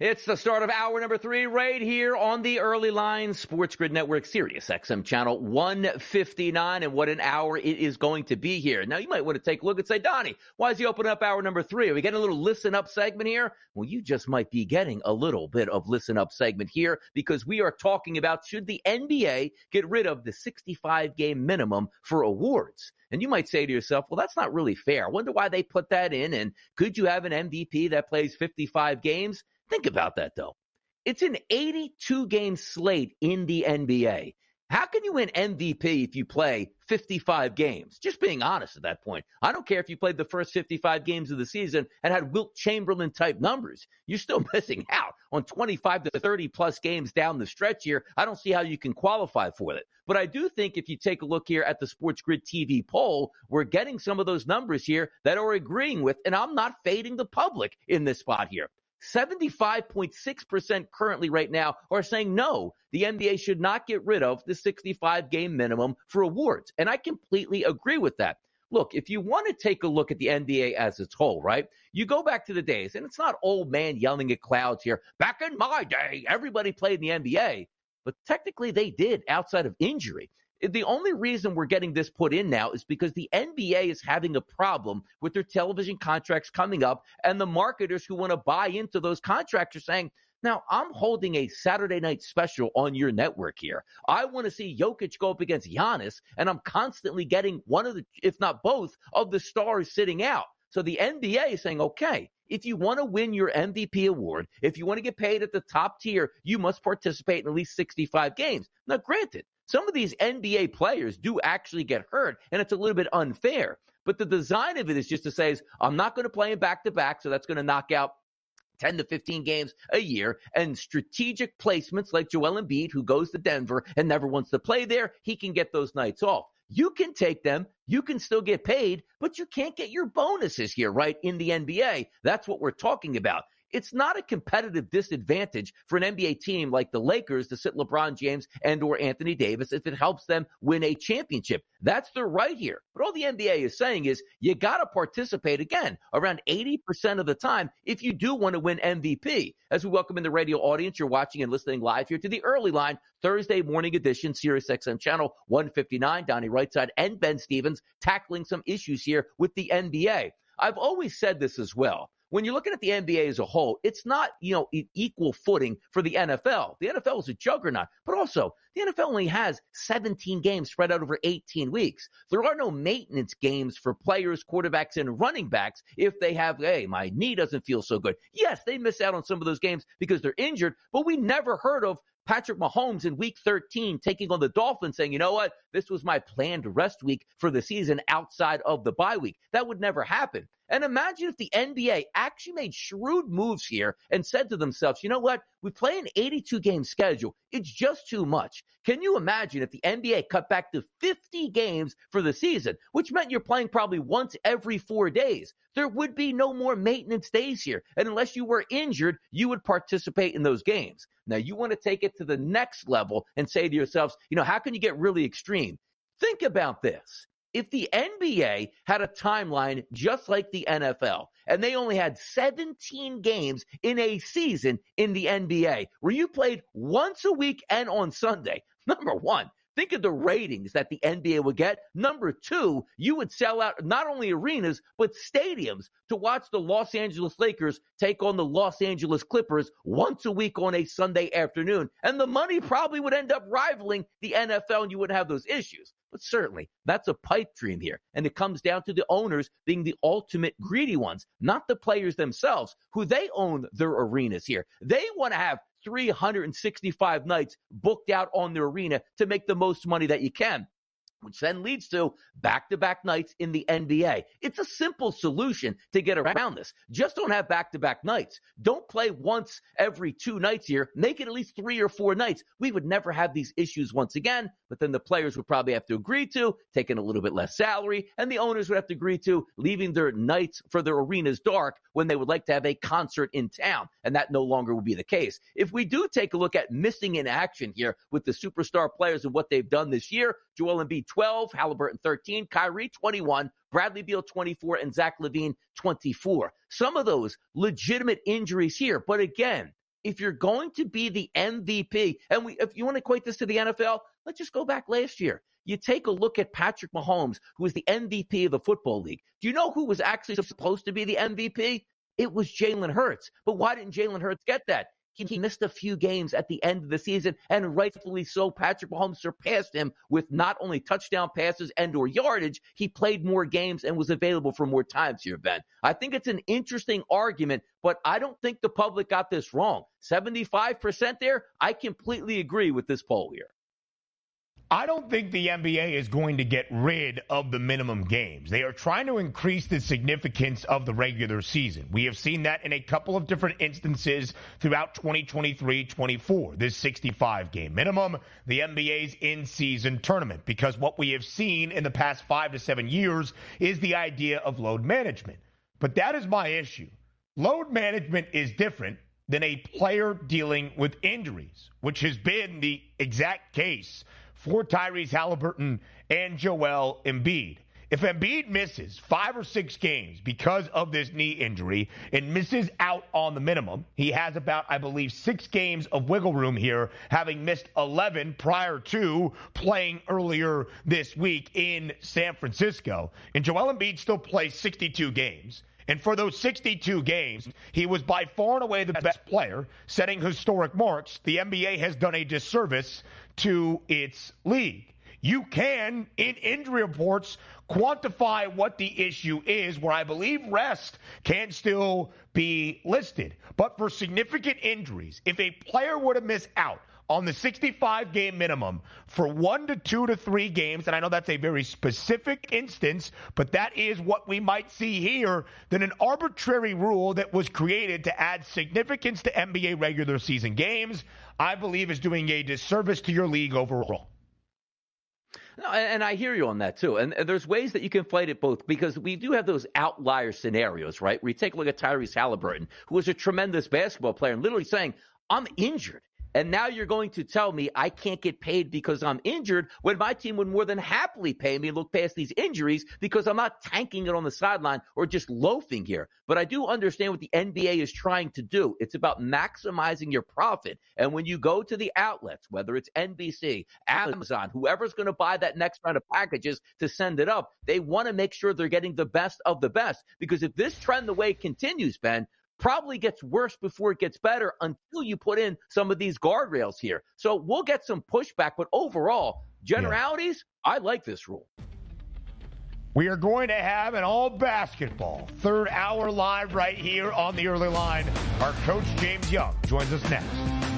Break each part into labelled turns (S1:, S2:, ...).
S1: It's the start of hour number three right here on the early line Sports Grid Network, Sirius XM channel 159. And what an hour it is going to be here. Now, you might want to take a look and say, Donnie, why is he opening up hour number three? Are we getting a little listen up segment here? Well, you just might be getting a little bit of listen up segment here because we are talking about should the NBA get rid of the 65 game minimum for awards? And you might say to yourself, well, that's not really fair. I wonder why they put that in. And could you have an MVP that plays 55 games? Think about that though. It's an 82 game slate in the NBA. How can you win MVP if you play 55 games? Just being honest at that point. I don't care if you played the first 55 games of the season and had Wilt Chamberlain type numbers. You're still missing out on 25 to 30 plus games down the stretch here. I don't see how you can qualify for it. But I do think if you take a look here at the Sports Grid TV poll, we're getting some of those numbers here that are agreeing with, and I'm not fading the public in this spot here. 75.6% currently right now are saying no, the NBA should not get rid of the 65 game minimum for awards. And I completely agree with that. Look, if you want to take a look at the NBA as its whole, right? You go back to the days, and it's not old man yelling at clouds here. Back in my day, everybody played in the NBA, but technically they did outside of injury. The only reason we're getting this put in now is because the NBA is having a problem with their television contracts coming up, and the marketers who want to buy into those contracts are saying, now, I'm holding a Saturday night special on your network here. I want to see Jokic go up against Giannis, and I'm constantly getting one of the, if not both, of the stars sitting out. So the NBA is saying, okay, if you want to win your MVP award, if you want to get paid at the top tier, you must participate in at least 65 games. Now, granted, some of these NBA players do actually get hurt, and it's a little bit unfair. But the design of it is just to say, I'm not going to play him back to back, so that's going to knock out 10 to 15 games a year and strategic placements like Joel Embiid, who goes to Denver and never wants to play there, he can get those nights off. You can take them. You can still get paid, but you can't get your bonuses here, right? In the NBA. That's what we're talking about. It's not a competitive disadvantage for an NBA team like the Lakers to sit LeBron James and or Anthony Davis if it helps them win a championship. That's their right here. But all the NBA is saying is you got to participate again around 80% of the time if you do want to win MVP. As we welcome in the radio audience, you're watching and listening live here to the early line Thursday morning edition, Sirius XM channel 159. Donnie Rightside and Ben Stevens tackling some issues here with the NBA. I've always said this as well when you're looking at the NBA as a whole, it's not, you know, equal footing for the NFL. The NFL is a juggernaut, but also the NFL only has 17 games spread out over 18 weeks. There are no maintenance games for players, quarterbacks, and running backs if they have, hey, my knee doesn't feel so good. Yes, they miss out on some of those games because they're injured, but we never heard of Patrick Mahomes in week 13 taking on the Dolphins saying, you know what? This was my planned rest week for the season outside of the bye week. That would never happen. And imagine if the NBA actually made shrewd moves here and said to themselves, you know what? We play an 82 game schedule. It's just too much. Can you imagine if the NBA cut back to 50 games for the season, which meant you're playing probably once every four days? There would be no more maintenance days here. And unless you were injured, you would participate in those games. Now you want to take it to the next level and say to yourselves, you know, how can you get really extreme? Think about this if the NBA had a timeline just like the NFL, and they only had 17 games in a season in the NBA, where you played once a week and on Sunday, number one, Think of the ratings that the NBA would get. Number two, you would sell out not only arenas, but stadiums to watch the Los Angeles Lakers take on the Los Angeles Clippers once a week on a Sunday afternoon. And the money probably would end up rivaling the NFL and you wouldn't have those issues. But certainly, that's a pipe dream here. And it comes down to the owners being the ultimate greedy ones, not the players themselves, who they own their arenas here. They want to have 365 nights booked out on their arena to make the most money that you can which then leads to back to back nights in the NBA. It's a simple solution to get around this. Just don't have back to back nights. Don't play once every two nights here. Make it at least three or four nights. We would never have these issues once again, but then the players would probably have to agree to taking a little bit less salary, and the owners would have to agree to leaving their nights for their arenas dark when they would like to have a concert in town. And that no longer will be the case. If we do take a look at missing in action here with the superstar players and what they've done this year, Joel Embiid 12, Halliburton 13, Kyrie 21, Bradley Beal 24, and Zach LaVine 24. Some of those legitimate injuries here. But again, if you're going to be the MVP, and we, if you want to equate this to the NFL, let's just go back last year. You take a look at Patrick Mahomes, who was the MVP of the football league. Do you know who was actually supposed to be the MVP? It was Jalen Hurts. But why didn't Jalen Hurts get that? He missed a few games at the end of the season, and rightfully so. Patrick Mahomes surpassed him with not only touchdown passes and or yardage, he played more games and was available for more times here, Ben. I think it's an interesting argument, but I don't think the public got this wrong. 75% there, I completely agree with this poll here.
S2: I don't think the NBA is going to get rid of the minimum games. They are trying to increase the significance of the regular season. We have seen that in a couple of different instances throughout 2023 24. This 65 game minimum, the NBA's in season tournament, because what we have seen in the past five to seven years is the idea of load management. But that is my issue. Load management is different than a player dealing with injuries, which has been the exact case for Tyrese Halliburton and Joel Embiid. If Embiid misses five or six games because of this knee injury and misses out on the minimum, he has about, I believe, six games of wiggle room here, having missed 11 prior to playing earlier this week in San Francisco. And Joel Embiid still plays 62 games. And for those 62 games, he was by far and away the best player, setting historic marks. The NBA has done a disservice to its league. You can, in injury reports, quantify what the issue is, where I believe rest can still be listed. But for significant injuries, if a player were to miss out on the 65 game minimum for one to two to three games, and I know that's a very specific instance, but that is what we might see here, then an arbitrary rule that was created to add significance to NBA regular season games, I believe is doing a disservice to your league overall.
S1: No, and I hear you on that too. And there's ways that you can fight it both because we do have those outlier scenarios, right? We take a look at Tyrese Halliburton, who was a tremendous basketball player, and literally saying, I'm injured. And now you're going to tell me I can't get paid because I'm injured when my team would more than happily pay me and look past these injuries because I'm not tanking it on the sideline or just loafing here. But I do understand what the NBA is trying to do. It's about maximizing your profit. And when you go to the outlets, whether it's NBC, Amazon, whoever's going to buy that next round of packages to send it up, they want to make sure they're getting the best of the best. Because if this trend the way it continues, Ben, probably gets worse before it gets better until you put in some of these guardrails here. So we'll get some pushback, but overall, generalities, yeah. I like this rule.
S2: We are going to have an all basketball third hour live right here on the early line. Our coach James Young joins us next.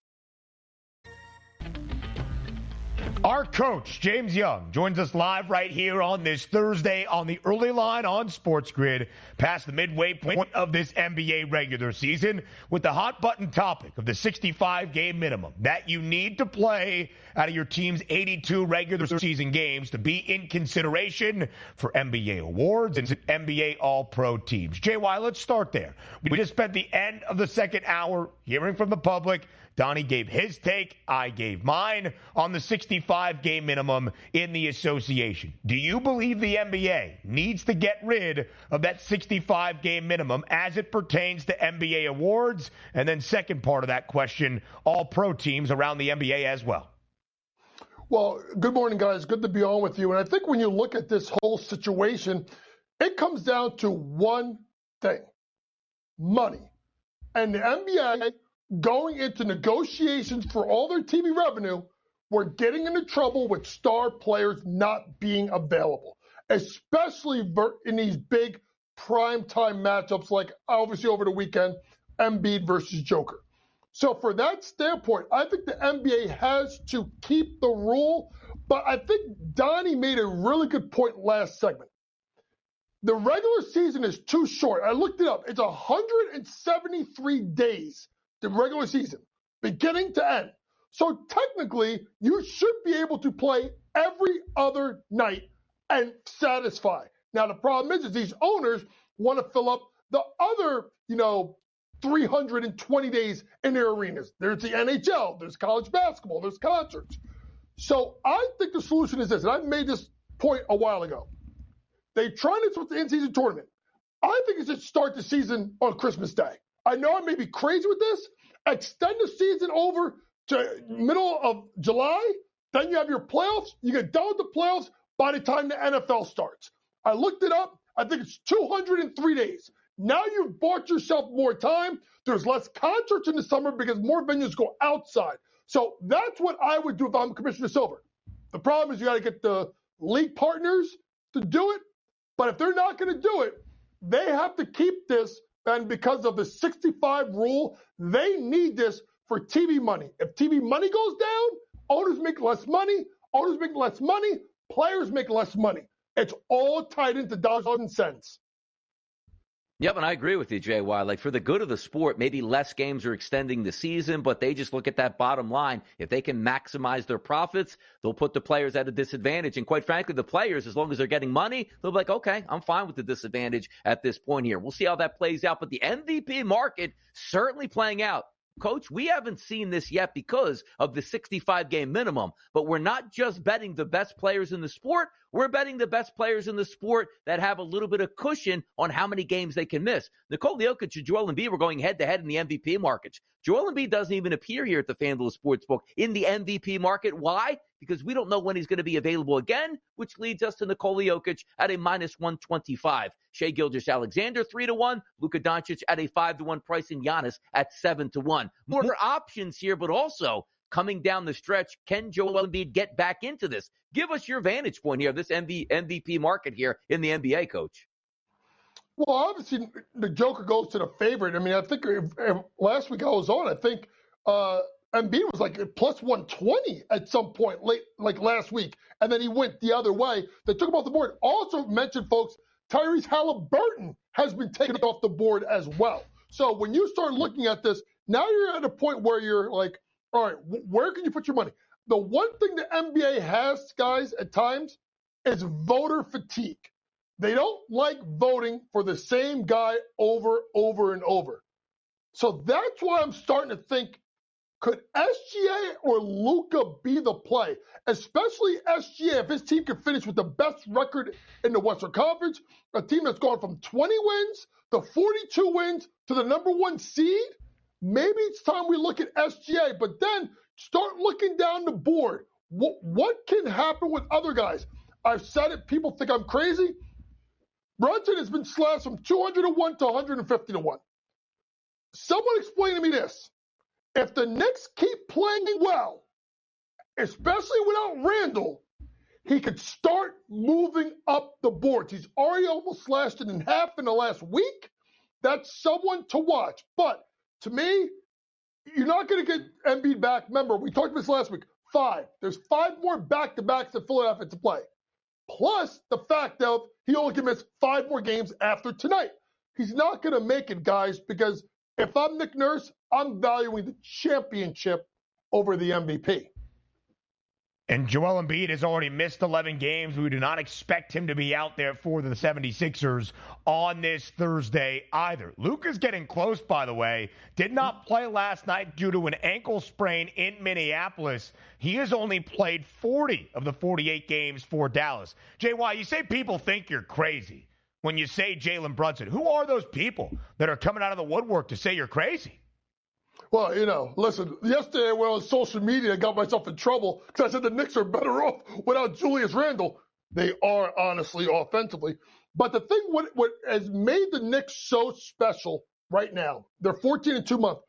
S2: Our coach, James Young, joins us live right here on this Thursday on the early line on Sports Grid, past the midway point of this NBA regular season, with the hot button topic of the 65 game minimum that you need to play out of your team's 82 regular season games to be in consideration for NBA awards and NBA All Pro teams. JY, let's start there. We just spent the end of the second hour hearing from the public Donnie gave his take. I gave mine on the 65 game minimum in the association. Do you believe the NBA needs to get rid of that 65 game minimum as it pertains to NBA awards? And then, second part of that question, all pro teams around the NBA as well.
S3: Well, good morning, guys. Good to be on with you. And I think when you look at this whole situation, it comes down to one thing money. And the NBA going into negotiations for all their TV revenue were getting into trouble with star players not being available, especially in these big prime time matchups like obviously over the weekend, Embiid versus Joker. So for that standpoint, I think the NBA has to keep the rule, but I think Donnie made a really good point last segment. The regular season is too short. I looked it up. It's 173 days the regular season, beginning to end. So technically, you should be able to play every other night and satisfy. Now the problem is, is these owners want to fill up the other, you know, 320 days in their arenas. There's the NHL, there's college basketball, there's concerts. So I think the solution is this, and I made this point a while ago. They tried this with the in-season tournament. I think it should start the season on Christmas Day. I know I may be crazy with this. Extend the season over to middle of July. Then you have your playoffs. You get done with the playoffs by the time the NFL starts. I looked it up. I think it's 203 days. Now you've bought yourself more time. There's less concerts in the summer because more venues go outside. So that's what I would do if I'm Commissioner Silver. The problem is you got to get the league partners to do it. But if they're not going to do it, they have to keep this and because of the 65 rule, they need this for TV money. If TV money goes down, owners make less money, owners make less money, players make less money. It's all tied into dollars and cents.
S1: Yep, and I agree with you, JY. Like for the good of the sport, maybe less games are extending the season, but they just look at that bottom line. If they can maximize their profits, they'll put the players at a disadvantage. And quite frankly, the players, as long as they're getting money, they'll be like, okay, I'm fine with the disadvantage at this point here. We'll see how that plays out. But the MVP market certainly playing out Coach, we haven't seen this yet because of the 65 game minimum, but we're not just betting the best players in the sport. We're betting the best players in the sport that have a little bit of cushion on how many games they can miss. Nikola Jokic and Joel Embiid were going head to head in the MVP markets. Joel Embiid doesn't even appear here at the FanDuel Sportsbook in the MVP market. Why? Because we don't know when he's going to be available again, which leads us to Nikola Jokic at a minus 125. Shai Gilgeous-Alexander, 3 to 1. Luka Doncic at a 5 to 1 price, and Giannis at 7 to 1. More mm-hmm. options here, but also coming down the stretch. Can Joel Embiid get back into this? Give us your vantage point here, this MV, MVP market here in the NBA, coach.
S3: Well, obviously, the Joker goes to the favorite. I mean, I think if, if last week I was on, I think uh, Embiid was like plus 120 at some point late, like last week, and then he went the other way. They took him off the board. Also mentioned, folks, Tyrese Halliburton has been taken off the board as well. So when you start looking at this, now you're at a point where you're like, all right, where can you put your money? The one thing the NBA has, guys, at times is voter fatigue. They don't like voting for the same guy over, over, and over. So that's why I'm starting to think Could SGA or Luka be the play? Especially SGA, if his team can finish with the best record in the Western Conference, a team that's gone from 20 wins to 42 wins to the number one seed. Maybe it's time we look at SGA, but then start looking down the board. What, what can happen with other guys? I've said it. People think I'm crazy. Brunson has been slashed from 201 to 150 to 1. Someone explain to me this. If the Knicks keep playing well, especially without Randle, he could start moving up the boards. He's already almost slashed it in half in the last week. That's someone to watch. But to me, you're not going to get Embiid back. Remember, we talked about this last week. Five. There's five more back to backs that Philadelphia to play. Plus the fact that he only can miss five more games after tonight. He's not going to make it, guys, because if I'm Nick Nurse, I'm valuing the championship over the MVP.
S2: And Joel Embiid has already missed 11 games. We do not expect him to be out there for the 76ers on this Thursday either. Luka's getting close, by the way. Did not play last night due to an ankle sprain in Minneapolis. He has only played 40 of the 48 games for Dallas. JY, you say people think you're crazy when you say Jalen Brunson. Who are those people that are coming out of the woodwork to say you're crazy?
S3: Well, you know, listen, yesterday when I went on social media I got myself in trouble because I said the Knicks are better off without Julius Randle. They are, honestly, offensively. But the thing, what, what has made the Knicks so special right now, they're 14 and two months.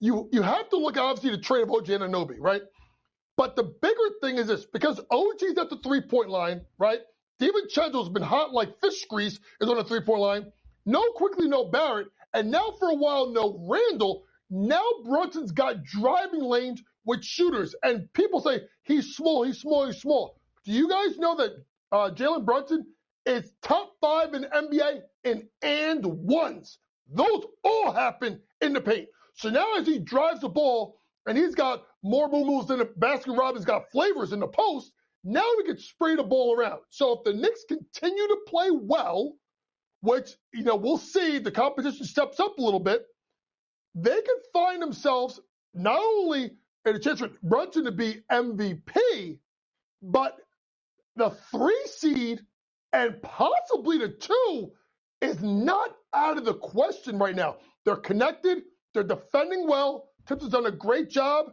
S3: You, you have to look, obviously, the trade of OG Anunoby, right? But the bigger thing is this because OG's at the three point line, right? DiVincenzo's been hot like fish grease, is on the three point line. No Quickley, no Barrett. And now for a while, no Randle. Now Brunson's got driving lanes with shooters, and people say he's small, he's small, he's small. Do you guys know that uh, Jalen Brunson is top five in NBA in and ones? Those all happen in the paint. So now as he drives the ball, and he's got more moves than the Baskin Robbins got flavors in the post, now we can spray the ball around. So if the Knicks continue to play well, which you know we'll see, the competition steps up a little bit they could find themselves not only in a chance for Brunson to be MVP, but the three seed and possibly the two is not out of the question right now. They're connected, they're defending well. Thibs has done a great job,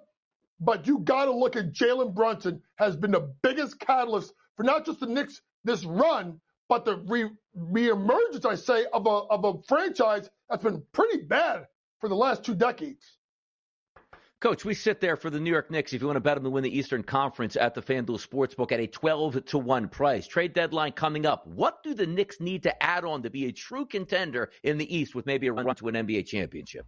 S3: but you got to look at Jalen Brunson has been the biggest catalyst for not just the Knicks this run, but the re- reemergence, I say, of a of a franchise that's been pretty bad for the last two decades.
S1: Coach, we sit there for the New York Knicks if you want to bet them to win the Eastern Conference at the FanDuel Sportsbook at a 12 to 1 price. Trade deadline coming up. What do the Knicks need to add on to be a true contender in the East with maybe a run to an NBA championship?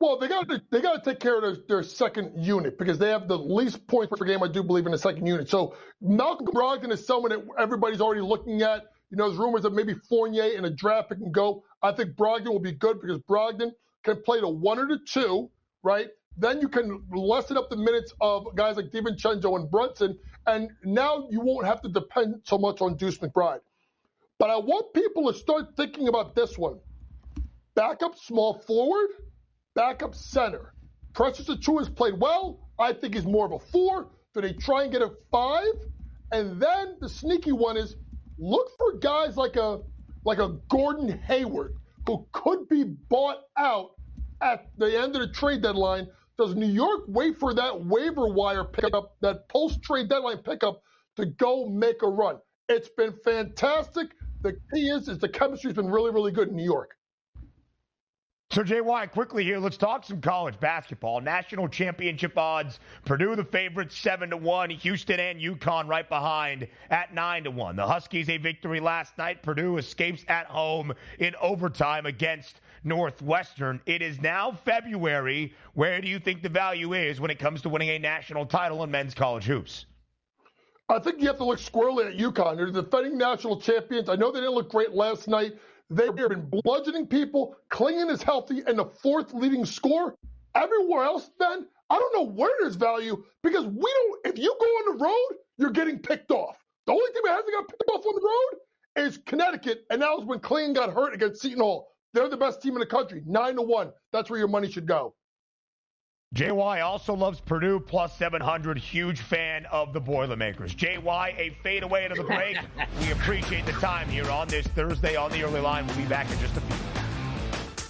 S3: Well, they got to they got to take care of their, their, second unit because they have the least points per game. I do believe in the second unit. So Malcolm Brogdon is someone that everybody's already looking at. You know, there's rumors that maybe Fournier in a draft pick can go. I think Brogdon will be good because Brogdon can play to one or to two, right? Then you can lessen up the minutes of guys like DiVincenzo and Brunson, and now you won't have to depend so much on Deuce McBride. But I want people to start thinking about this one. Backup small forward, backup center. Precious Achiuwa has played well. I think he's more of a four. Do they try and get a five? And then the sneaky one is look for guys like a like a Gordon Hayward who could be bought out at the end of the trade deadline. Does New York wait for that waiver wire pickup, that post trade deadline pickup, to go make a run? It's been fantastic. The key is, is the chemistry's been really, really good in New York.
S2: So, JY, quickly here, let's talk some college basketball. National championship odds Purdue, the favorite, 7 to 1. Houston and UConn right behind at 9 to 1. The Huskies, a victory last night. Purdue escapes at home in overtime against Northwestern. It is now February. Where do you think the value is when it comes to winning a national title in men's college hoops?
S3: I think you have to look squarely at UConn. They're the defending national champions. I know they didn't look great last night. They've been bludgeoning people. Clingan is healthy and the fourth leading score. Everywhere else, Ben, I don't know where there's value because we don't. If you go on the road, you're getting picked off. The only team that hasn't got picked off on the road is Connecticut, and that was when Clingan got hurt against Seton Hall. They're the best team in the country, nine to one. That's where your money should go.
S2: JY also loves Purdue plus 700. Huge fan of the Boilermakers. JY, a fadeaway to the break. we appreciate the time here on this Thursday on the early line. We'll be back in just a few.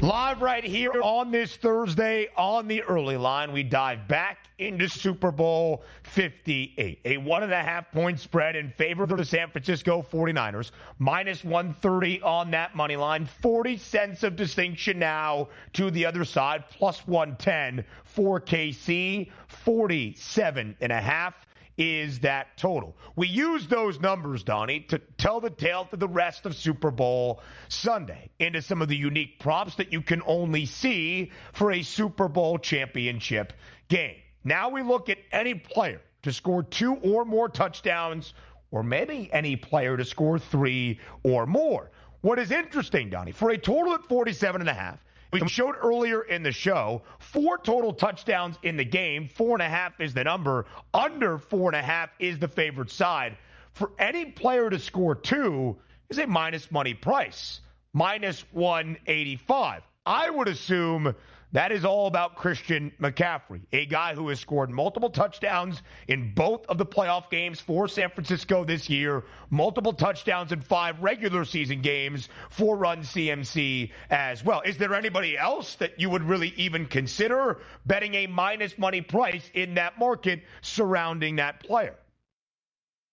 S2: Live right here on this Thursday on the early line, we dive back into Super Bowl 58. A one and a half point spread in favor of the San Francisco 49ers, minus 130 on that money line. 40 cents of distinction now to the other side, plus 110 for KC, 47 and a half is that total. We use those numbers, Donnie, to tell the tale to the rest of Super Bowl Sunday into some of the unique props that you can only see for a Super Bowl championship game. Now we look at any player to score two or more touchdowns, or maybe any player to score three or more. What is interesting, Donnie, for a total at 47 and a half, we showed earlier in the show four total touchdowns in the game. Four and a half is the number. Under four and a half is the favored side. For any player to score two is a minus money price, minus 185. I would assume that is all about Christian McCaffrey, a guy who has scored multiple touchdowns in both of the playoff games for San Francisco this year, multiple touchdowns in five regular season games for Run CMC as well. Is there anybody else that you would really even consider betting a minus money price in that market surrounding that player?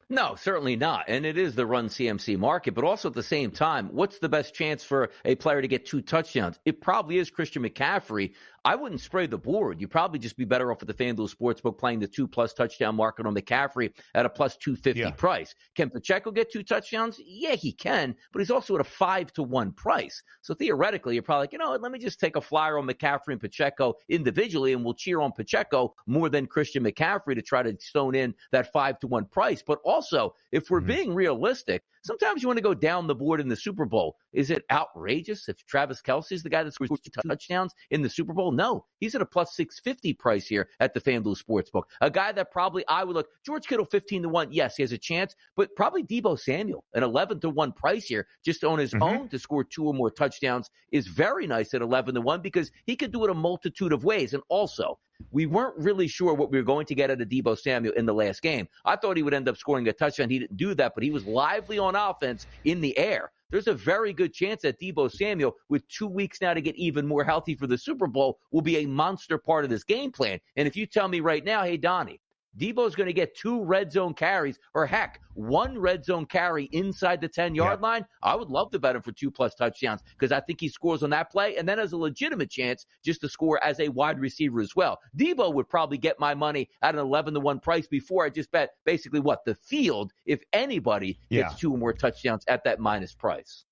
S1: No, certainly not. And it is the run CMC market, but also at the same time, what's the best chance for a player to get two touchdowns? It probably is Christian McCaffrey. I wouldn't spray the board. You'd probably just be better off with the FanDuel Sportsbook playing the two plus touchdown market on McCaffrey at a plus 250 yeah. price. Can Pacheco get two touchdowns? Yeah, he can, but he's also at a five to one price. So theoretically, you're probably like, you know what, let me just take a flyer on McCaffrey and Pacheco individually, and we'll cheer on Pacheco more than Christian McCaffrey to try to stone in that five to one price. But also, if we're mm-hmm. being realistic, sometimes you want to go down the board in the Super Bowl. Is it outrageous if Travis Kelce is the guy that scores two touchdowns in the Super Bowl? No, he's at a plus 650 price here at the FanDuel Sportsbook. A guy that probably I would look, George Kittle 15 to 1. Yes, he has a chance, but probably Deebo Samuel, an 11 to 1 price here, just on his mm-hmm. own to score two or more touchdowns is very nice at 11 to 1 because he could do it a multitude of ways. And also, we weren't really sure what we were going to get out of Deebo Samuel in the last game. I thought he would end up scoring a touchdown. He didn't do that, but he was lively on offense in the air there's a very good chance that Deebo Samuel, with two weeks now to get even more healthy for the Super Bowl, will be a monster part of this game plan. And if you tell me right now, hey, Donnie, Deebo's going to get two red zone carries, or heck, one red zone carry inside the 10 yard yeah. line. I would love to bet him for two plus touchdowns because I think he scores on that play and then has a legitimate chance just to score as a wide receiver as well. Deebo would probably get my money at an 11 to 1 price before I just bet basically what the field, if anybody gets two or more touchdowns at that minus price.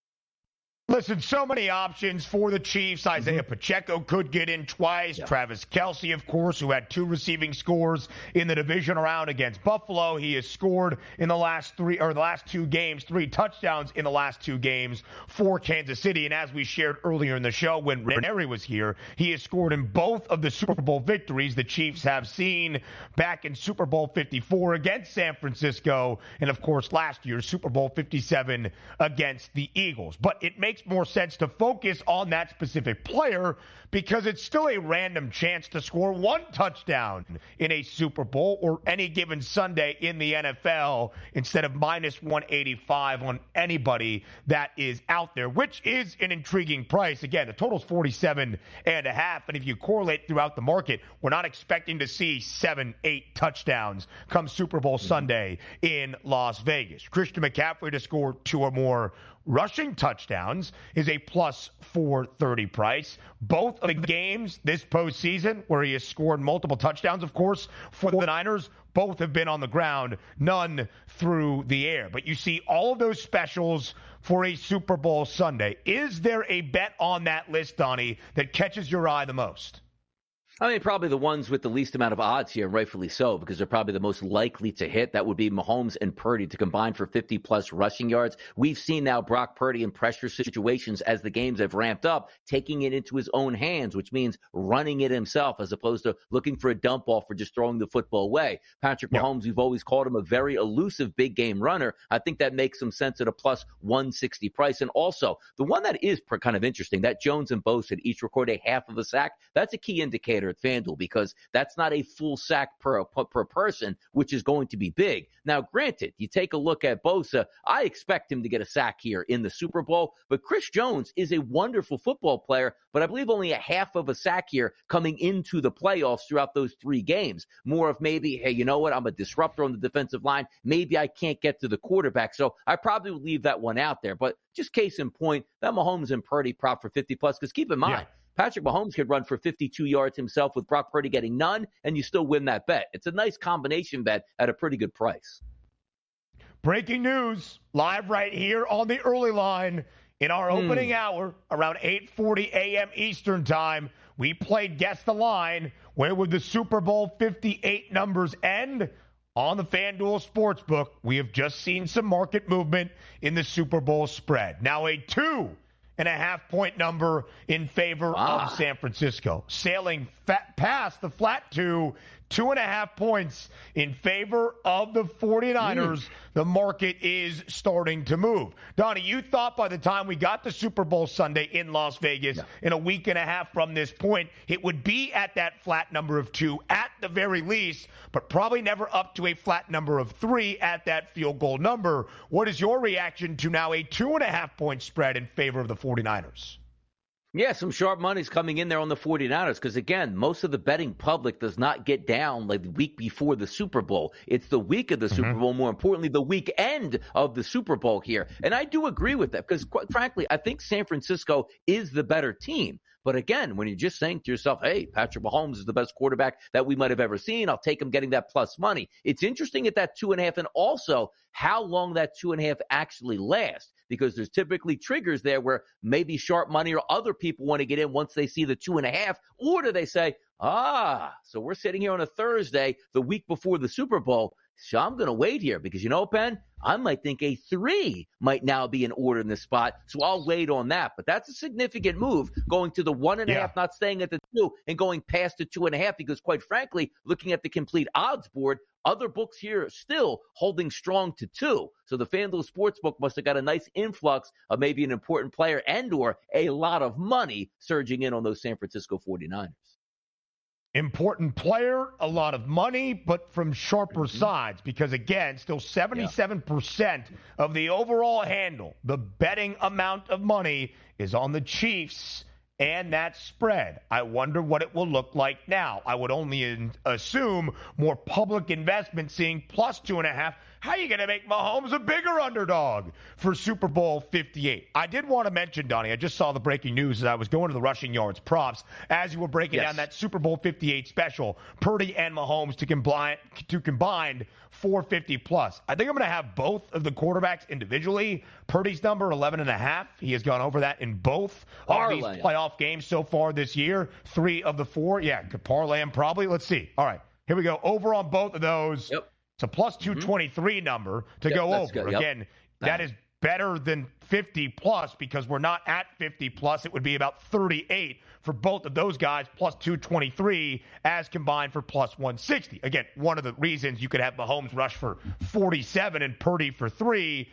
S2: Listen, so many options for the Chiefs. Isaiah mm-hmm. Pacheco could get in twice. Travis Kelce, of course, who had two receiving scores in the division round against Buffalo. He has scored in the last three or the last two games, three touchdowns in the last two games for Kansas City. And as we shared earlier in the show when Ranieri was here, he has scored in both of the Super Bowl victories the Chiefs have seen back in Super Bowl 54 against San Francisco, and of course last year Super Bowl 57 against the Eagles. But it makes makes more sense to focus on that specific player because it's still a random chance to score one touchdown in a Super Bowl or any given Sunday in the NFL instead of minus 185 on anybody that is out there, which is an intriguing price. Again, the total's 47 and a half. And if you correlate throughout the market, we're not expecting to see seven, eight touchdowns come Super Bowl mm-hmm. Sunday in Las Vegas. Christian McCaffrey to score two or more rushing touchdowns is a plus 430 price. Both of the games this postseason where he has scored multiple touchdowns, of course, for the Niners, both have been on the ground, none through the air. But you see all of those specials for a Super Bowl Sunday. Is there a bet on that list, Donnie, that catches your eye the most?
S1: I mean, probably the ones with the least amount of odds here, and rightfully so, because they're probably the most likely to hit. That would be Mahomes and Purdy to combine for 50 plus rushing yards. We've seen now Brock Purdy in pressure situations as the games have ramped up, taking it into his own hands, which means running it himself as opposed to looking for a dump off or just throwing the football away. Patrick Mahomes, we've always called him a very elusive big game runner. I think that makes some sense at a plus 160 price. And also, the one that is kind of interesting, that Jones and Bosa each record a half of a sack, that's a key indicator at FanDuel because that's not a full sack per, per person, which is going to be big. Now, granted, you take a look at Bosa, I expect him to get a sack here in the Super Bowl, but Chris Jones is a wonderful football player, but I believe only a half of a sack here coming into the playoffs throughout those three games. More of maybe, hey, you know what? I'm a disruptor on the defensive line. Maybe I can't get to the quarterback. So I probably would leave that one out there. But just case in point, that Mahomes and Purdy prop for 50 plus, because keep in mind, yeah Patrick Mahomes could run for 52 yards himself with Brock Purdy getting none, and you still win that bet. It's a nice combination bet at a pretty good price.
S2: Breaking news live right here on the early line in our hmm. opening hour around 8:40 a.m. Eastern Time. We played guess the line. Where would the Super Bowl 58 numbers end? On the FanDuel Sportsbook, we have just seen some market movement in the Super Bowl spread. Now a two and a half point number in favor wow. of ah. San Francisco, sailing fat past the flat two two and a half points in favor of the 49ers. Mm. The market is starting to move. Donnie, you thought by the time we got to Super Bowl Sunday in Las Vegas yeah. in a week and a half from this point, it would be at that flat number of two at the very least, but probably never up to a flat number of three at that field goal number. What is your reaction to now a two and a half point spread in favor of the 49ers?
S1: Yeah, some sharp money's coming in there on the 49ers because, again, most of the betting public does not get down like the week before the Super Bowl. It's the week of the mm-hmm. Super Bowl, more importantly, the weekend of the Super Bowl here. And I do agree with that because, quite frankly, I think San Francisco is the better team. But again, when you're just saying to yourself, hey, Patrick Mahomes is the best quarterback that we might have ever seen, I'll take him getting that plus money. It's interesting at that two and a half and also how long that two and a half actually lasts because there's typically triggers there where maybe sharp money or other people want to get in once they see the two and a half, or do they say, ah, so we're sitting here on a Thursday, the week before the Super Bowl. So I'm going to wait here because you know, Ben, I might think a three might now be in order in this spot. So I'll wait on that. But that's a significant move going to the one and a yeah. half, not staying at the two and going past the two and a half. Because quite frankly, looking at the complete odds board, other books here still holding strong to two. So the FanDuel Sportsbook must have got a nice influx of maybe an important player and or a lot of money surging in on those San Francisco 49ers.
S2: Important player, a lot of money, but from sharper mm-hmm. sides because, again, still 77% yeah. of the overall handle, the betting amount of money is on the Chiefs and that spread. I wonder what it will look like now. I would only assume more public investment seeing plus two and a half How are you going to make Mahomes a bigger underdog for Super Bowl 58? I did want to mention, Donnie, I just saw the breaking news as I was going to the rushing yards props as you were breaking yes. down that Super Bowl 58 special, Purdy and Mahomes to combine to combined 450 plus. I think I'm going to have both of the quarterbacks individually. Purdy's number 11 and a half. He has gone over that in both of these playoff games so far this year. Three of the four. Yeah, could parlay him probably. Let's see. All right. Here we go. Over on both of those. Yep. It's a plus 223 mm-hmm. number to yep, go over. Yep. Again, that is better than 50 plus because we're not at 50 plus. It would be about 38 for both of those guys, plus 223 as combined for plus 160. Again, one of the reasons you could have Mahomes rush for 47 and Purdy for three.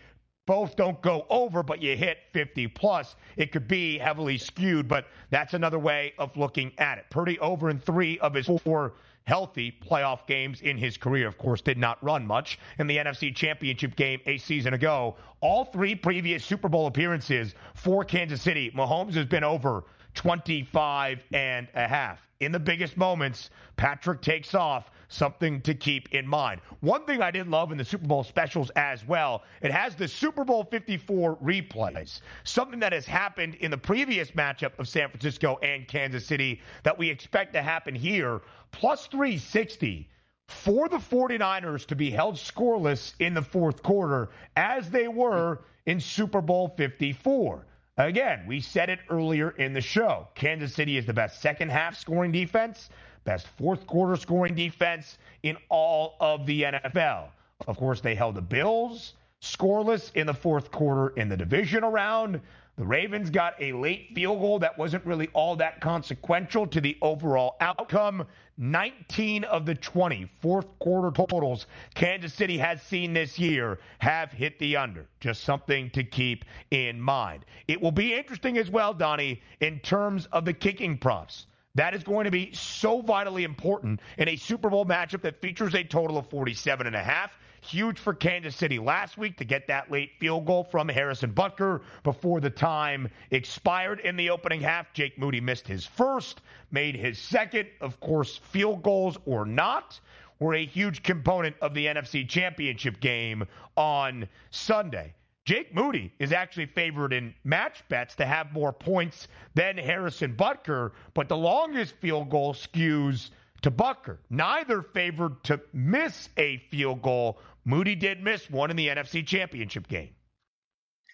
S2: Both don't go over, but you hit 50 plus. It could be heavily skewed, but that's another way of looking at it. Purdy over in three of his four healthy playoff games in his career. Of course, did not run much in the NFC Championship game a season ago. All three previous Super Bowl appearances for Kansas City, Mahomes has been over 25 and a half. In the biggest moments, Patrick takes off. Something to keep in mind. One thing I did love in the Super Bowl specials as well, it has the Super Bowl 54 replays. Something that has happened in the previous matchup of San Francisco and Kansas City that we expect to happen here. Plus 360 for the 49ers to be held scoreless in the fourth quarter as they were in Super Bowl 54. Again, we said it earlier in the show. Kansas City is the best second half scoring defense, best fourth quarter scoring defense in all of the NFL. Of course, they held the Bills scoreless in the fourth quarter in the divisional round. The Ravens got a late field goal that wasn't really all that consequential to the overall outcome. 19 of the 20 fourth quarter totals Kansas City has seen this year have hit the under. Just something to keep in mind. It will be interesting as well, Donnie, in terms of the kicking props. That is going to be so vitally important in a Super Bowl matchup that features a total of 47 and a half. Huge for Kansas City last week to get that late field goal from Harrison Butker before the time expired in the opening half. Jake Moody missed his first, made his second. Of course, field goals or not were a huge component of the NFC Championship game on Sunday. Jake Moody is actually favored in match bets to have more points than Harrison Butker, but the longest field goal skews to Butker. Neither favored to miss a field goal Moody did miss one in the NFC Championship game.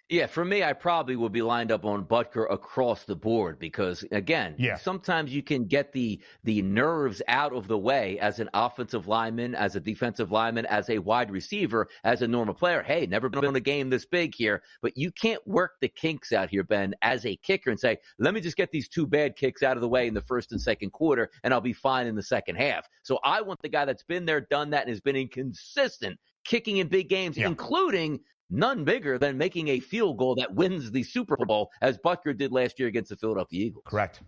S1: Yeah, for me, I probably would be lined up on Butker across the board because, again, yeah. sometimes you can get the the nerves out of the way as an offensive lineman, as a defensive lineman, as a wide receiver, as a normal player. Hey, never been in a game this big here, but you can't work the kinks out here, Ben, as a kicker and say, let me just get these two bad kicks out of the way in the first and second quarter, and I'll be fine in the second half. So I want the guy that's been there, done that, and has been inconsistent kicking in big games, yeah. including none bigger than making a field goal that wins the Super Bowl, as Butker did last year against the Philadelphia Eagles.
S2: Correct.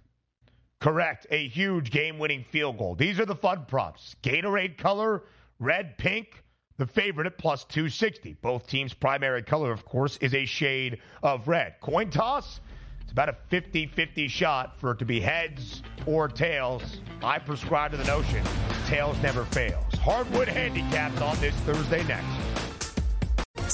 S2: Correct. A huge game winning field goal. These are the fun props Gatorade color, red, pink. The favorite at plus 260. Both teams' primary color, of course, is a shade of red. Coin toss, it's about a 50 50 shot for it to be heads or tails. I prescribe to the notion tails never fails. Hardwood handicaps on this Thursday next.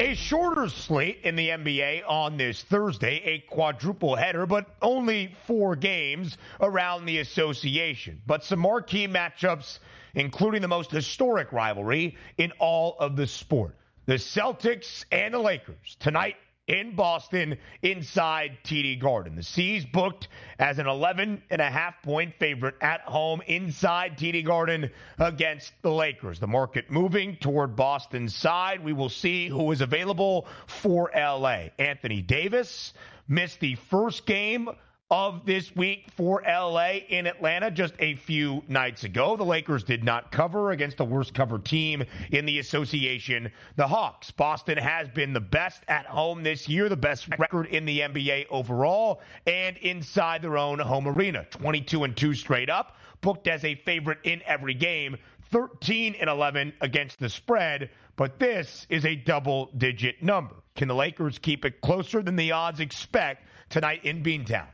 S2: A shorter slate in the NBA on this Thursday, a quadruple header, but only four games around the association. But some marquee matchups, including the most historic rivalry in all of the sport. The Celtics and the Lakers tonight in Boston inside TD Garden. The C's booked as an 11 and a half point favorite at home inside TD Garden against the Lakers. The market moving toward Boston's side. We will see who is available for LA. Anthony Davis missed the first game of this week for LA in Atlanta just a few nights ago. The Lakers did not cover against the worst covered team in the association, the Hawks. Boston has been the best at home this year, the best record in the NBA overall, and inside their own home arena. 22 and 2 straight up, booked as a favorite in every game. 13 and 11 against the spread, but this is a double digit number. Can the Lakers keep it closer than the odds expect tonight in Beantown?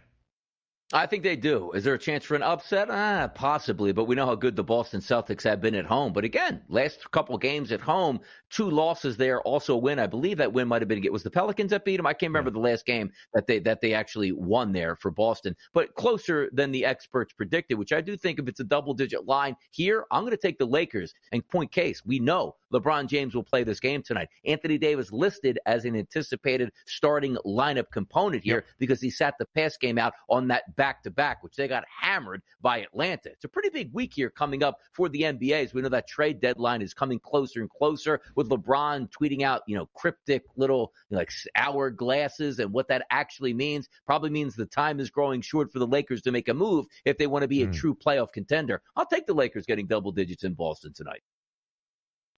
S1: I think they do. Is there a chance for an upset? Ah, possibly, but we know how good the Boston Celtics have been at home. But again, last couple games at home, two losses there, also a win. I believe that win might have been it was the Pelicans that beat them. I can't remember the last game that they that they actually won there for Boston, but closer than the experts predicted. Which I do think if it's a double digit line here, I'm going to take the Lakers. And point case, we know LeBron James will play this game tonight. Anthony Davis listed as an anticipated starting lineup component here yep. because he sat the past game out on that back to back, which they got hammered by Atlanta. It's a pretty big week here coming up for the NBA as we know that trade deadline is coming closer and closer with LeBron tweeting out, you know, cryptic little you know, like hourglasses and what that actually means. Probably means the time is growing short for the Lakers to make a move if they want to be mm. a hmm. true playoff contender. I'll take the Lakers getting double digits in Boston tonight.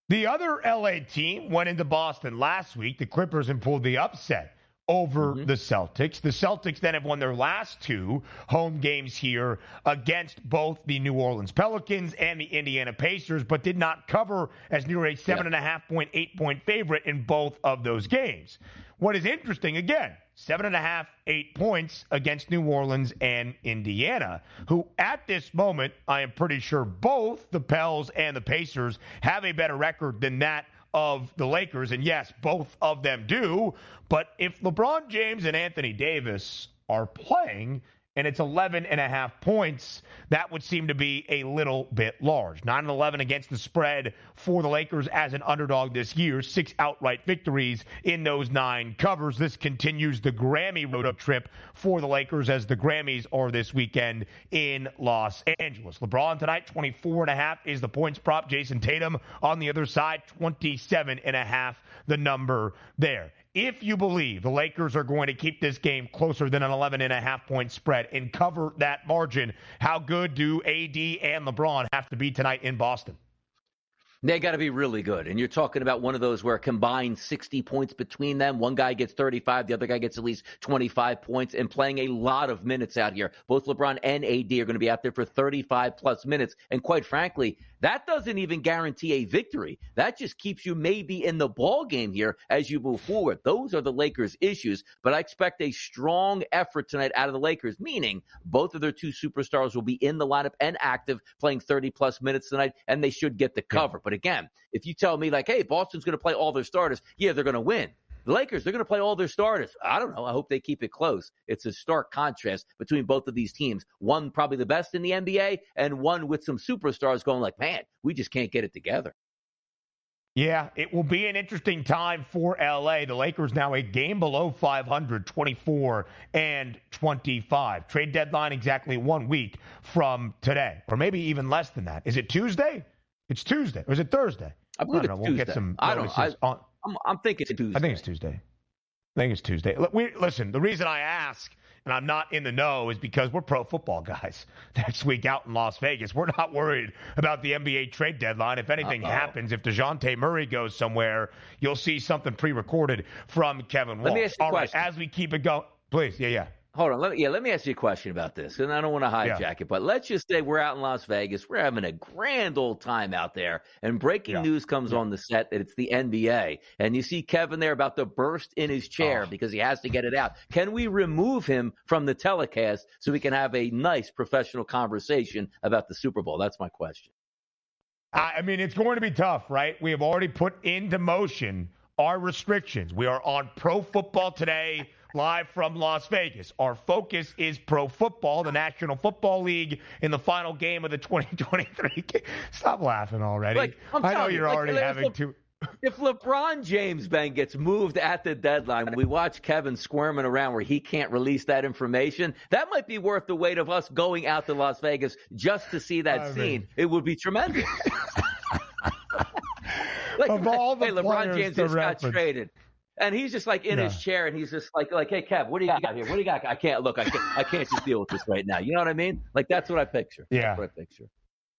S2: The other LA team went into Boston last week, the Clippers, and pulled the upset over mm-hmm. the Celtics. The Celtics then have won their last two home games here against both the New Orleans Pelicans and the Indiana Pacers, but did not cover as near a seven and a half point, eight point favorite in both of those games. What is interesting, again, seven and a half, eight points against New Orleans and Indiana, who at this moment, I am pretty sure both the Pels and the Pacers have a better record than that of the Lakers. And yes, both of them do. But if LeBron James and Anthony Davis are playing, and it's 11 and a half points. That would seem to be a little bit large. 9 and 11 against the spread for the Lakers as an underdog this year. Six outright victories in those nine covers. This continues the Grammy road trip for the Lakers as the Grammys are this weekend in Los Angeles. LeBron tonight, 24 and a half is the points prop. Jayson Tatum on the other side, 27 and a half, the number there if you believe the Lakers are going to keep this game closer than an 11 and a half point spread and cover that margin, how good do AD and LeBron have to be tonight in Boston?
S1: They got to be really good. And you're talking about one of those where combined 60 points between them. One guy gets 35, the other guy gets at least 25 points, and playing a lot of minutes out here. Both LeBron and AD are going to be out there for 35 plus minutes. And quite frankly, that doesn't even guarantee a victory. That just keeps you maybe in the ball game here as you move forward. Those are the Lakers' issues, but I expect a strong effort tonight out of the Lakers, meaning both of their two superstars will be in the lineup and active, playing 30 plus minutes tonight, and they should get the cover. But again, if you tell me like, hey, Boston's going to play all their starters, yeah, they're going to win. The Lakers, they're going to play all their starters. I don't know. I hope they keep it close. It's a stark contrast between both of these teams. One probably the best in the NBA, and one with some superstars going like, man, we just can't get it together.
S2: Yeah, it will be an interesting time for LA. The Lakers now a game below 500, 24 and 25. Trade deadline exactly one week from today, or maybe even less than that. Is it Tuesday? It's Tuesday, or is it Thursday?
S1: I believe
S2: I don't
S1: know. We'll
S2: get some.
S1: I don't. I, on, I'm, I'm thinking it's Tuesday.
S2: I think it's Tuesday. I think it's Tuesday. We, listen, the reason I ask and I'm not in the know is because we're pro football guys next week out in Las Vegas. We're not worried about the NBA trade deadline. If anything Uh-oh. happens, if Dejounte Murray goes somewhere, you'll see something pre recorded from Kevin Walsh.
S1: Let me ask you
S2: All
S1: right,
S2: as we keep it going, please. Yeah, yeah.
S1: Hold on. Let me, yeah, let me ask you a question about this. And I don't want to hijack yeah. it, but let's just say we're out in Las Vegas. We're having a grand old time out there. And breaking yeah. news comes yeah. on the set that it's the NBA. And you see Kevin there about to burst in his chair oh. because he has to get it out. Can we remove him from the telecast so we can have a nice professional conversation about the Super Bowl? That's my question.
S2: I mean, it's going to be tough, right? We have already put into motion our restrictions. We are on pro football today live from Las Vegas. Our focus is pro football, the National Football League in the final game of the 2023 game. Stop laughing already. Like, i know you're you, already like, having to.
S1: If LeBron James, Ben, gets moved at the deadline, we watch Kevin squirming around where he can't release that information, that might be worth the wait of us going out to Las Vegas just to see that I scene. Mean. It would be tremendous. like,
S2: of all the
S1: hey, LeBron James just got traded. And he's just like in his chair, and he's just like, like, hey, Kev, what do you got here? What do you got? I can't look. I can't. I can't just deal with this right now. You know what I mean? Like that's what I picture.
S2: Yeah,
S1: that's what I picture.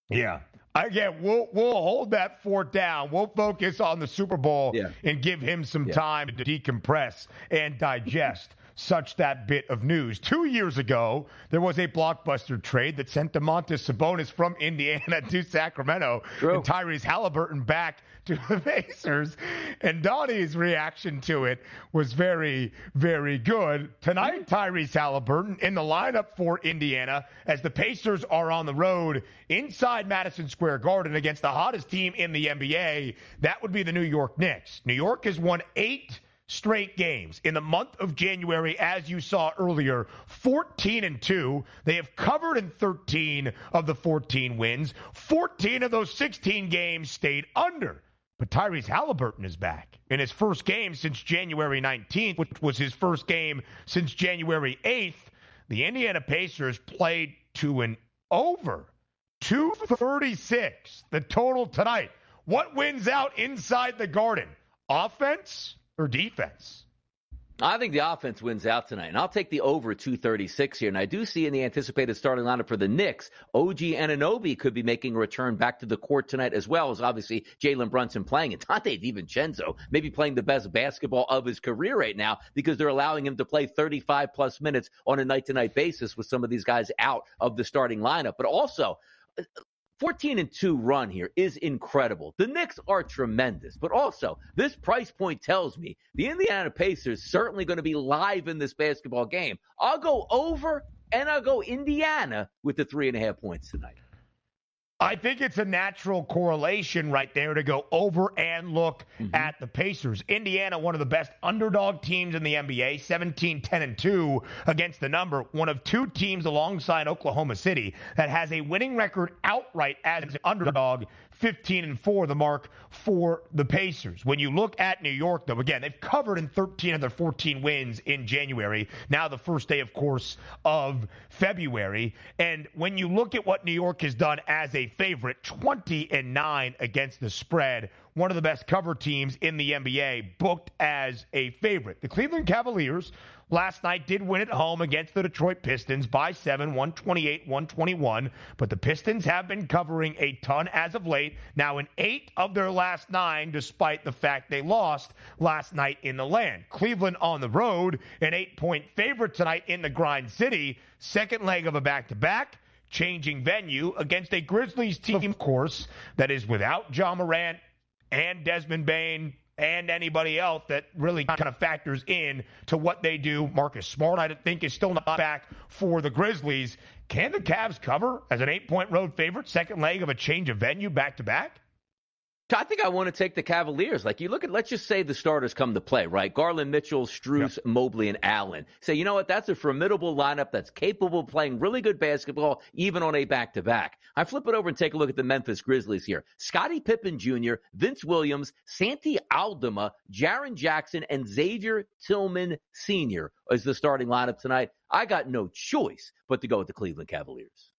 S2: Yeah. Again, we'll we'll hold that fort down. We'll focus on the Super Bowl yeah. and give him some yeah. time to decompress and digest such that bit of news. Two years ago, there was a blockbuster trade that sent Domantas Sabonis from Indiana to Sacramento True. and Tyrese Halliburton back to the Pacers. And Donnie's reaction to it was very, very good. Tonight, Tyrese Halliburton in the lineup for Indiana as the Pacers are on the road inside Madison Square Garden against the hottest team in the NBA. That would be the New York Knicks. New York has won eight straight games in the month of January, as you saw earlier, 14 and 2. They have covered in 13 of the 14 wins. 14 of those 16 games stayed under. But Tyrese Halliburton is back in his first game since January 19th, which was his first game since January 8th. The Indiana Pacers played to an over 236, the total tonight. What wins out inside the garden? Offense or defense?
S1: I think the offense wins out tonight, and I'll take the over 236 here. And I do see in the anticipated starting lineup for the Knicks, OG Anunoby could be making a return back to the court tonight, as well as obviously Jalen Brunson playing, and Donte DiVincenzo maybe playing the best basketball of his career right now because they're allowing him to play 35 plus minutes on a night to night basis with some of these guys out of the starting lineup. But also, 14 and 2 run here is incredible. The Knicks are tremendous, but also this price point tells me the Indiana Pacers certainly going to be live in this basketball game. I'll go over and I'll go Indiana with the three and a half points tonight.
S2: I think it's a natural correlation right there to go over and look mm-hmm. at the Pacers. Indiana, one of the best underdog teams in the NBA, 17 10 and 2 against the number. One of two teams alongside Oklahoma City that has a winning record outright as an underdog 15 and 4, the mark for the Pacers. When you look at New York, though, again, they've covered in 13 of their 14 wins in January. Now, the first day, of course, of February. And when you look at what New York has done as a favorite, 20 and 9 against the spread, one of the best cover teams in the NBA, booked as a favorite. The Cleveland Cavaliers last night did win at home against the Detroit Pistons by 7, 128 121. But the Pistons have been covering a ton as of late. Now, in eight of their last nine, despite the fact they lost last night in the land. Cleveland on the road, an eight point favorite tonight in the Grind City. Second leg of a back to back changing venue against a Grizzlies team, of course, that is without Ja Morant and Desmond Bane and anybody else that really kind of factors in to what they do. Marcus Smart, I think, is still not back for the Grizzlies. Can the Cavs cover as an eight point road favorite, second leg of a change of venue back to back?
S1: I think I want to take the Cavaliers. Like you look at, let's just say the starters come to play, right? Garland, Mitchell, Strus, yep. Mobley, and Allen. Say, you know what? That's a formidable lineup that's capable of playing really good basketball, even on a back to back. I flip it over and take a look at the Memphis Grizzlies here. Scottie Pippen Jr., Vince Williams, Santi Aldama, Jaren Jackson, and Xavier Tillman Sr. is the starting lineup tonight. I got no choice but to go with the Cleveland Cavaliers.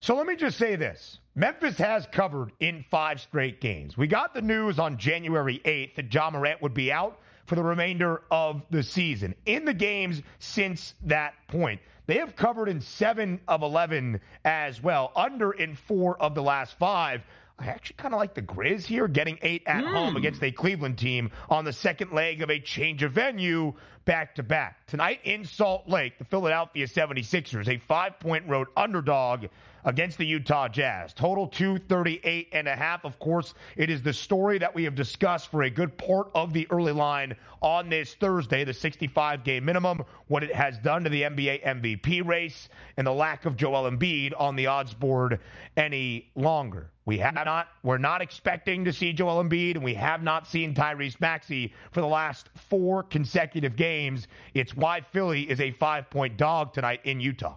S2: So let me just say this. Memphis has covered in five straight games. We got the news on January 8th that Ja Morant would be out for the remainder of the season. In the games since that point, they have covered in seven of 11 as well, under in four of the last five. I actually kind of like the Grizz here, getting eight at mm. home against a Cleveland team on the second leg of a change of venue back to back. Tonight in Salt Lake, the Philadelphia 76ers, a five point road underdog against the Utah Jazz. Total 238 and a half. Of course, it is the story that we have discussed for a good part of the early line on this Thursday, the 65 game minimum, what it has done to the NBA MVP race, and the lack of Joel Embiid on the odds board any longer. We have not, we're not expecting to see Joel Embiid, and we have not seen Tyrese Maxey for the last four consecutive games. It's why Philly is a five point dog tonight in Utah.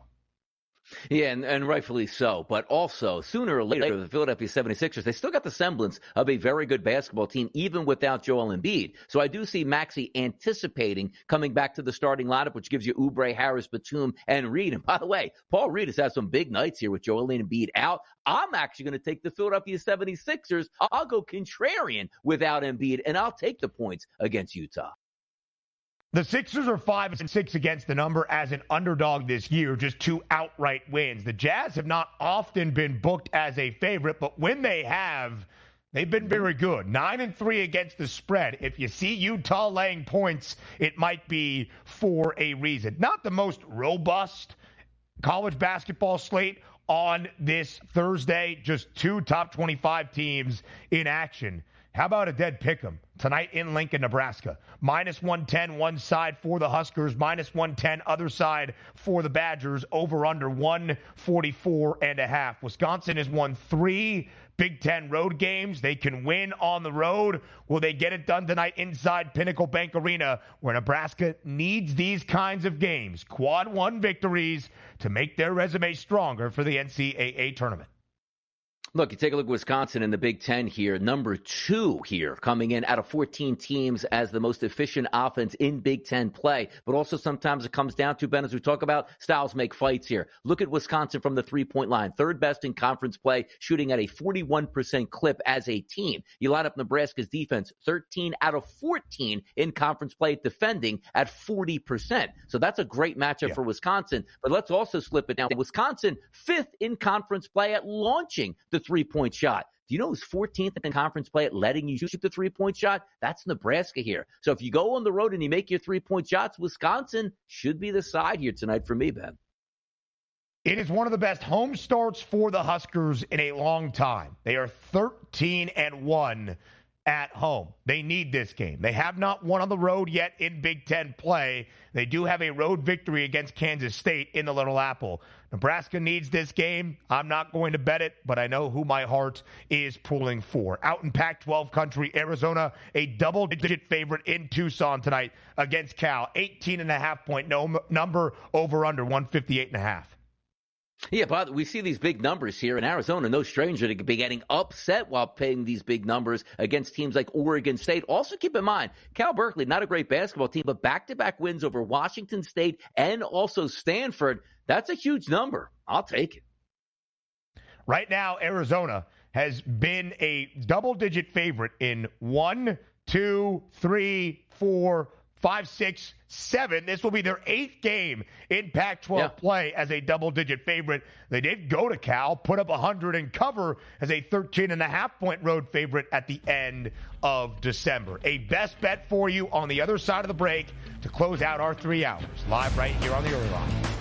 S1: Yeah, and, and rightfully so. But also, sooner or later, the Philadelphia 76ers, they still got the semblance of a very good basketball team, even without Joel Embiid. So I do see Maxey anticipating coming back to the starting lineup, which gives you Oubre, Harris, Batum, and Reed. And by the way, Paul Reed has had some big nights here with Joel Embiid out. I'm actually going to take the Philadelphia 76ers. I'll go contrarian without Embiid, and I'll take the points against Utah.
S2: The Sixers are five and six against the number as an underdog this year, just two outright wins. The Jazz have not often been booked as a favorite, but when they have, they've been very good. Nine and three against the spread. If you see Utah laying points, it might be for a reason. Not the most robust college basketball slate on this Thursday, just two top 25 teams in action. How about a dead pick 'em tonight in Lincoln, Nebraska? Minus 110 one side for the Huskers, minus 110 other side for the Badgers, over under 144 and a half. Wisconsin has won three Big Ten road games. They can win on the road. Will they get it done tonight inside Pinnacle Bank Arena, where Nebraska needs these kinds of games, quad one victories, to make their resume stronger for the NCAA tournament?
S1: Look, you take a look at Wisconsin in the Big Ten here, number two here, coming in out of 14 teams as the most efficient offense in Big Ten play. But also sometimes it comes down to, Ben, as we talk about, styles make fights here. Look at Wisconsin from the three point line, third best in conference play, shooting at a 41% clip as a team. You line up Nebraska's defense, 13 out of 14 in conference play, defending at 40%. So that's a great matchup yeah. for Wisconsin. But let's also slip it down. Wisconsin, fifth in conference play at launching the three point shot. Do you know who's 14th in conference play at letting you shoot the three point shot? That's Nebraska here. So if you go on the road and you make your three point shots, Wisconsin should be the side here tonight for me, Ben.
S2: It is one of the best home starts for the Huskers in a long time. They are 13 and 1 at home. They need this game. They have not won on the road yet in Big Ten play. They do have a road victory against Kansas State in the Little Apple. Nebraska needs this game. I'm not going to bet it, but I know who my heart is pulling for. Out in Pac 12 country, Arizona, a double digit favorite in Tucson tonight against Cal. 18 and a half point no, number over under 158 and a half.
S1: Yeah, but we see these big numbers here in Arizona. No stranger to be getting upset while paying these big numbers against teams like Oregon State. Also, keep in mind, Cal Berkeley, not a great basketball team, but back to back wins over Washington State and also Stanford. That's a huge number. I'll take it.
S2: Right now, Arizona has been a double digit favorite in one, two, three, four, five, six, seven. This will be their eighth game in Pac 12 yeah. play as a double digit favorite. They did go to Cal, put up 100 and cover as a 13 and a half point road favorite at the end of December. A best bet for you on the other side of the break to close out our three hours. Live right here on the early line.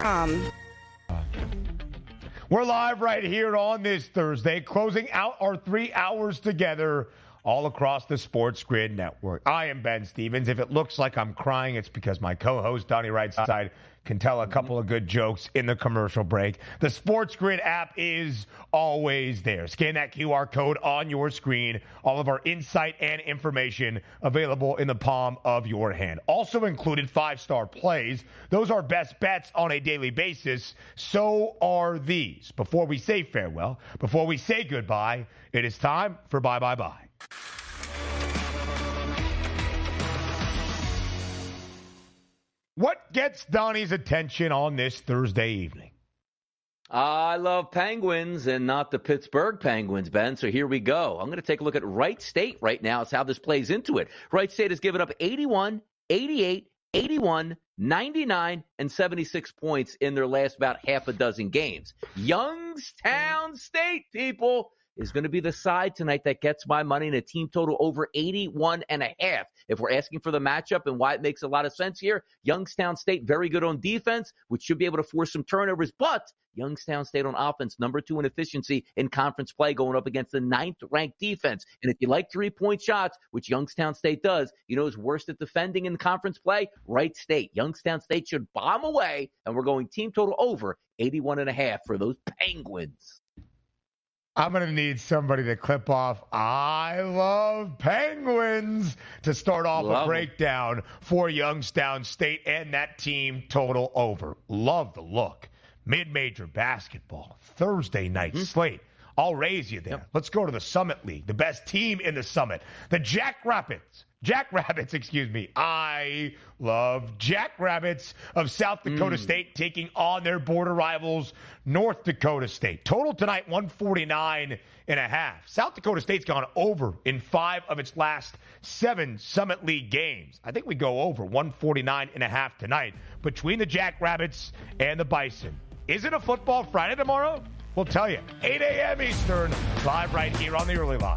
S4: Um,
S2: We're live right here on this Thursday, closing out our three hours together all across the Sports Grid Network. I am Ben Stevens. If it looks like I'm crying, it's because my co-host Donnie Rightside can tell a couple of good jokes in the commercial break. The Sports Grid app is always there. Scan that QR code on your screen. All of our insight and information available in the palm of your hand. Also included five-star plays. Those are best bets on a daily basis. So are these. Before we say farewell, before we say goodbye, it is time for bye bye bye. What gets Donnie's attention on this Thursday evening?
S1: I love Penguins and not the Pittsburgh Penguins, Ben. So here we go. I'm going to take a look at Wright State right now. It's how this plays into it. Wright State has given up 81, 88, 81, 99, and 76 points in their last about half a dozen games. Youngstown State, people, is going to be the side tonight that gets my money in a team total over 81 and a half. If we're asking for the matchup and why it makes a lot of sense here, Youngstown State very good on defense, which should be able to force some turnovers, but Youngstown State on offense, number two in efficiency in conference play, going up against the ninth ranked defense. And if you like three point shots, which Youngstown State does, you know is worst at defending in conference play? Wright State. Youngstown State should bomb away, and we're going team total over 81 and a half for those Penguins.
S2: I'm going to need somebody to clip off. I love penguins to start off
S1: Love
S2: a breakdown for Youngstown State and that team total over. Love the look. Mid major basketball, Thursday night hmm. slate. I'll raise you there. Let's go to the Summit League, the best team in the Summit, the Jack Rapids. Jack Rabbits, excuse me. I love Jackrabbits of South Dakota hmm. State taking on their border rivals, North Dakota State. Total tonight, 149 and a half. South Dakota State's gone over in five of its last seven Summit League games. I think we go over 149 and a half tonight between the Jackrabbits and the Bison. Is it a football Friday tomorrow? We'll tell you. 8 a.m. Eastern, live right here on the early line.